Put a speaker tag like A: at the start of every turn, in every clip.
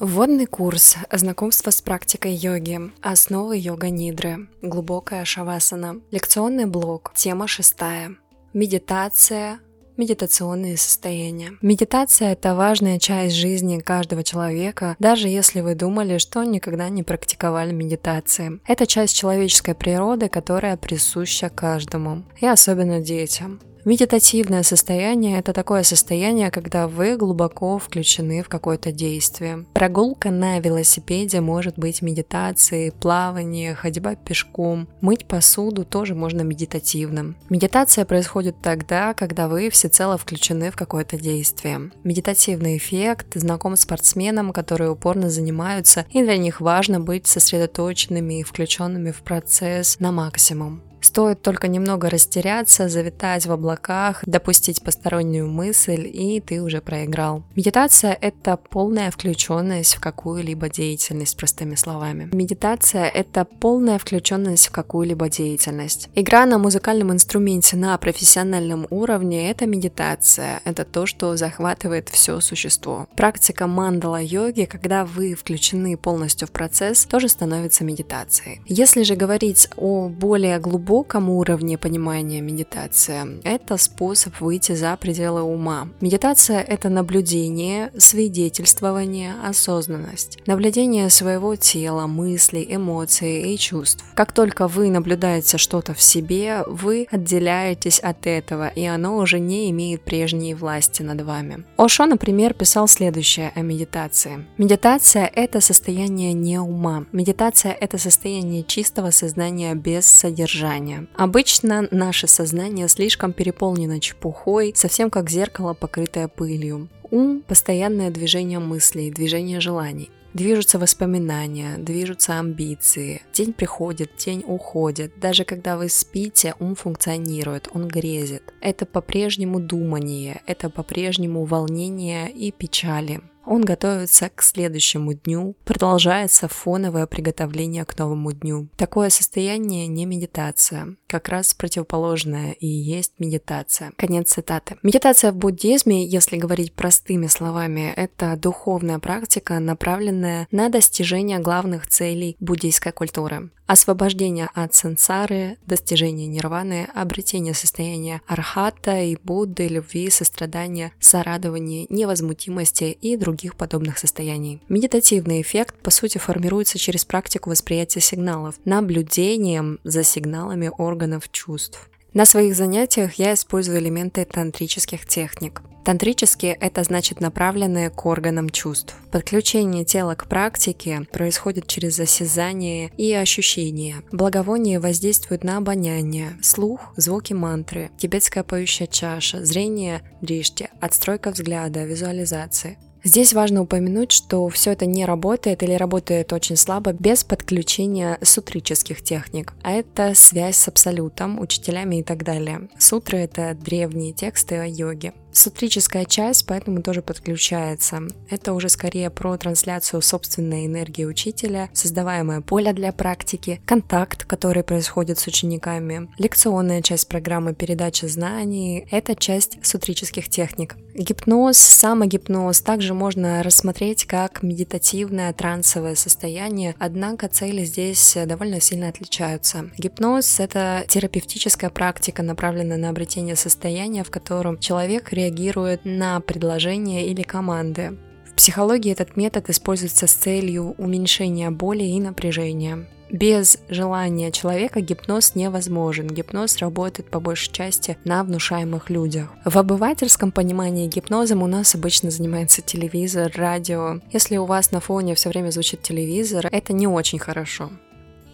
A: Вводный курс «Знакомство с практикой йоги. Основы йога-нидры. Глубокая шавасана». Лекционный блок. Тема шестая. Медитация. Медитационные состояния. Медитация – это важная часть жизни каждого человека, даже если вы думали, что никогда не практиковали медитации. Это часть человеческой природы, которая присуща каждому, и особенно детям. Медитативное состояние – это такое состояние, когда вы глубоко включены в какое-то действие. Прогулка на велосипеде может быть медитацией, плавание, ходьба пешком. Мыть посуду тоже можно медитативным. Медитация происходит тогда, когда вы всецело включены в какое-то действие. Медитативный эффект знаком спортсменам, которые упорно занимаются, и для них важно быть сосредоточенными и включенными в процесс на максимум. Стоит только немного растеряться, завитать в облаках, допустить постороннюю мысль, и ты уже проиграл. Медитация — это полная включенность в какую-либо деятельность, простыми словами. Медитация — это полная включенность в какую-либо деятельность. Игра на музыкальном инструменте на профессиональном уровне — это медитация. Это то, что захватывает все существо. Практика мандала-йоги, когда вы включены полностью в процесс, тоже становится медитацией. Если же говорить о более глубоком глубоком уровне понимания медитация – это способ выйти за пределы ума. Медитация – это наблюдение, свидетельствование, осознанность. Наблюдение своего тела, мыслей, эмоций и чувств. Как только вы наблюдаете что-то в себе, вы отделяетесь от этого, и оно уже не имеет прежней власти над вами. Ошо, например, писал следующее о медитации. Медитация – это состояние не ума. Медитация – это состояние чистого сознания без содержания сознания. Обычно наше сознание слишком переполнено чепухой, совсем как зеркало, покрытое пылью. Ум – постоянное движение мыслей, движение желаний. Движутся воспоминания, движутся амбиции. День приходит, день уходит. Даже когда вы спите, ум функционирует, он грезит. Это по-прежнему думание, это по-прежнему волнение и печали. Он готовится к следующему дню, продолжается фоновое приготовление к новому дню. Такое состояние не медитация, как раз противоположное и есть медитация. Конец цитаты. Медитация в буддизме, если говорить простыми словами, это духовная практика, направленная на достижение главных целей буддийской культуры освобождение от сансары, достижение нирваны, обретение состояния архата и Будды, любви, сострадания, сорадования, невозмутимости и других подобных состояний. Медитативный эффект, по сути, формируется через практику восприятия сигналов, наблюдением за сигналами органов чувств. На своих занятиях я использую элементы тантрических техник. Тантрические – это значит направленные к органам чувств. Подключение тела к практике происходит через осязание и ощущение. Благовоние воздействует на обоняние, слух, звуки мантры, тибетская поющая чаша, зрение – дришти, отстройка взгляда, визуализации. Здесь важно упомянуть, что все это не работает или работает очень слабо без подключения сутрических техник, а это связь с абсолютом, учителями и так далее. Сутры — это древние тексты о йоге. Сутрическая часть поэтому тоже подключается. Это уже скорее про трансляцию собственной энергии учителя, создаваемое поле для практики, контакт, который происходит с учениками, лекционная часть программы передачи знаний — это часть сутрических техник. Гипноз, самогипноз также можно рассмотреть как медитативное трансовое состояние, однако цели здесь довольно сильно отличаются. Гипноз — это терапевтическая практика, направленная на обретение состояния, в котором человек реагирует реагирует на предложения или команды. В психологии этот метод используется с целью уменьшения боли и напряжения. Без желания человека гипноз невозможен. Гипноз работает по большей части на внушаемых людях. В обывательском понимании гипнозом у нас обычно занимается телевизор, радио. Если у вас на фоне все время звучит телевизор, это не очень хорошо.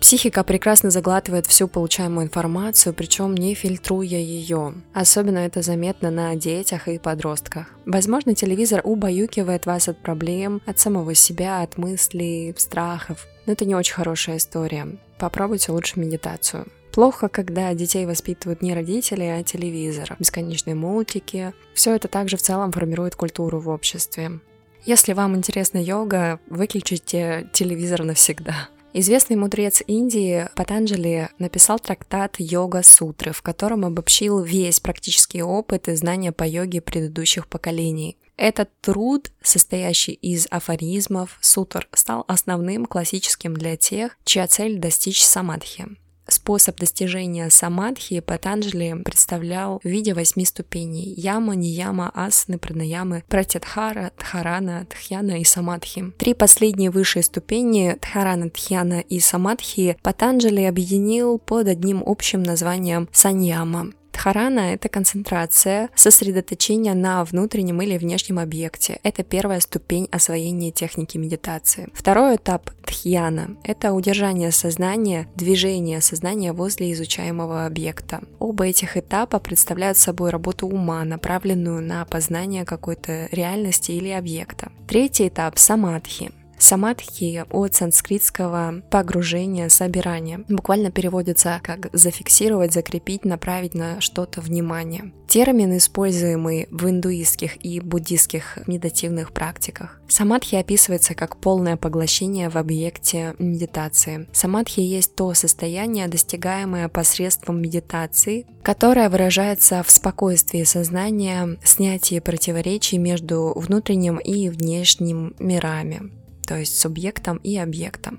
A: Психика прекрасно заглатывает всю получаемую информацию, причем не фильтруя ее. Особенно это заметно на детях и подростках. Возможно, телевизор убаюкивает вас от проблем, от самого себя, от мыслей, страхов. Но это не очень хорошая история. Попробуйте лучше медитацию. Плохо, когда детей воспитывают не родители, а телевизор. Бесконечные мультики. Все это также в целом формирует культуру в обществе. Если вам интересна йога, выключите телевизор навсегда. Известный мудрец Индии Патанджали написал трактат «Йога-сутры», в котором обобщил весь практический опыт и знания по йоге предыдущих поколений. Этот труд, состоящий из афоризмов, сутр, стал основным классическим для тех, чья цель достичь самадхи. Способ достижения самадхи Патанджали представлял в виде восьми ступеней – яма, нияма, асаны, пранаямы, пратядхара, дхарана, дхьяна и самадхи. Три последние высшие ступени – дхарана, дхьяна и самадхи – Патанджали объединил под одним общим названием саньяма. Дхарана — это концентрация, сосредоточение на внутреннем или внешнем объекте. Это первая ступень освоения техники медитации. Второй этап — дхьяна — это удержание сознания, движение сознания возле изучаемого объекта. Оба этих этапа представляют собой работу ума, направленную на познание какой-то реальности или объекта. Третий этап — самадхи Самадхи от санскритского погружение, собирание. Буквально переводится как зафиксировать, закрепить, направить на что-то внимание. Термин, используемый в индуистских и буддийских медитативных практиках. Самадхи описывается как полное поглощение в объекте медитации. Самадхи есть то состояние, достигаемое посредством медитации, которое выражается в спокойствии сознания, снятии противоречий между внутренним и внешним мирами то есть субъектом и объектом.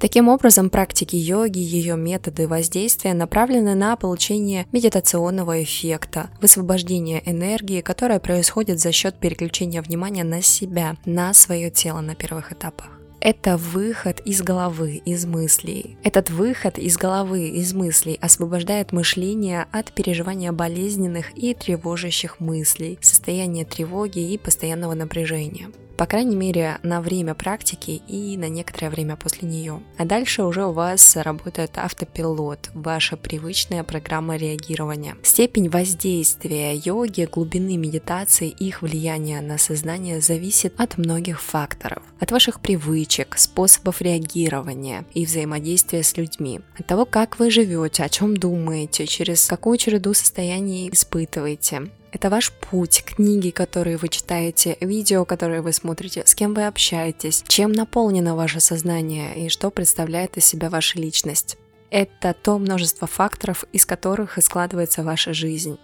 A: Таким образом, практики йоги, ее методы воздействия направлены на получение медитационного эффекта, высвобождение энергии, которая происходит за счет переключения внимания на себя, на свое тело на первых этапах это выход из головы, из мыслей. Этот выход из головы, из мыслей освобождает мышление от переживания болезненных и тревожащих мыслей, состояния тревоги и постоянного напряжения по крайней мере, на время практики и на некоторое время после нее. А дальше уже у вас работает автопилот, ваша привычная программа реагирования. Степень воздействия йоги, глубины медитации, их влияния на сознание зависит от многих факторов. От ваших привычек, способов реагирования и взаимодействия с людьми. От того, как вы живете, о чем думаете, через какую череду состояний испытываете. Это ваш путь, книги, которые вы читаете, видео, которые вы смотрите, с кем вы общаетесь, чем наполнено ваше сознание и что представляет из себя ваша личность. Это то множество факторов, из которых и складывается ваша жизнь.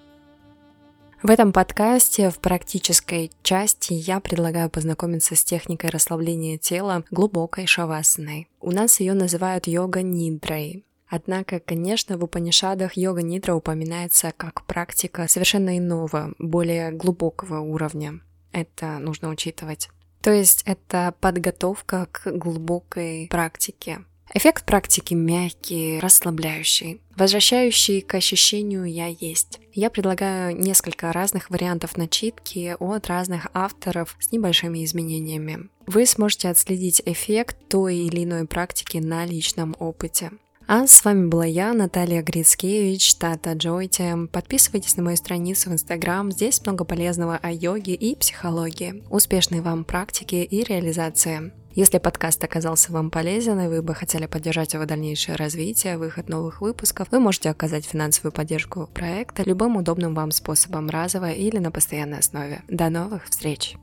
A: В этом подкасте в практической части я предлагаю познакомиться с техникой расслабления тела глубокой шавасаной. У нас ее называют йога-нидрой. Однако, конечно, в Упанишадах йога-нидра упоминается как практика совершенно иного, более глубокого уровня. Это нужно учитывать. То есть это подготовка к глубокой практике. Эффект практики мягкий, расслабляющий, возвращающий к ощущению «я есть». Я предлагаю несколько разных вариантов начитки от разных авторов с небольшими изменениями. Вы сможете отследить эффект той или иной практики на личном опыте. А с вами была я, Наталья Грицкевич, Тата Джойти. Подписывайтесь на мою страницу в Инстаграм, здесь много полезного о йоге и психологии. Успешной вам практики и реализации. Если подкаст оказался вам полезен и вы бы хотели поддержать его дальнейшее развитие, выход новых выпусков, вы можете оказать финансовую поддержку проекта любым удобным вам способом разово или на постоянной основе. До новых встреч!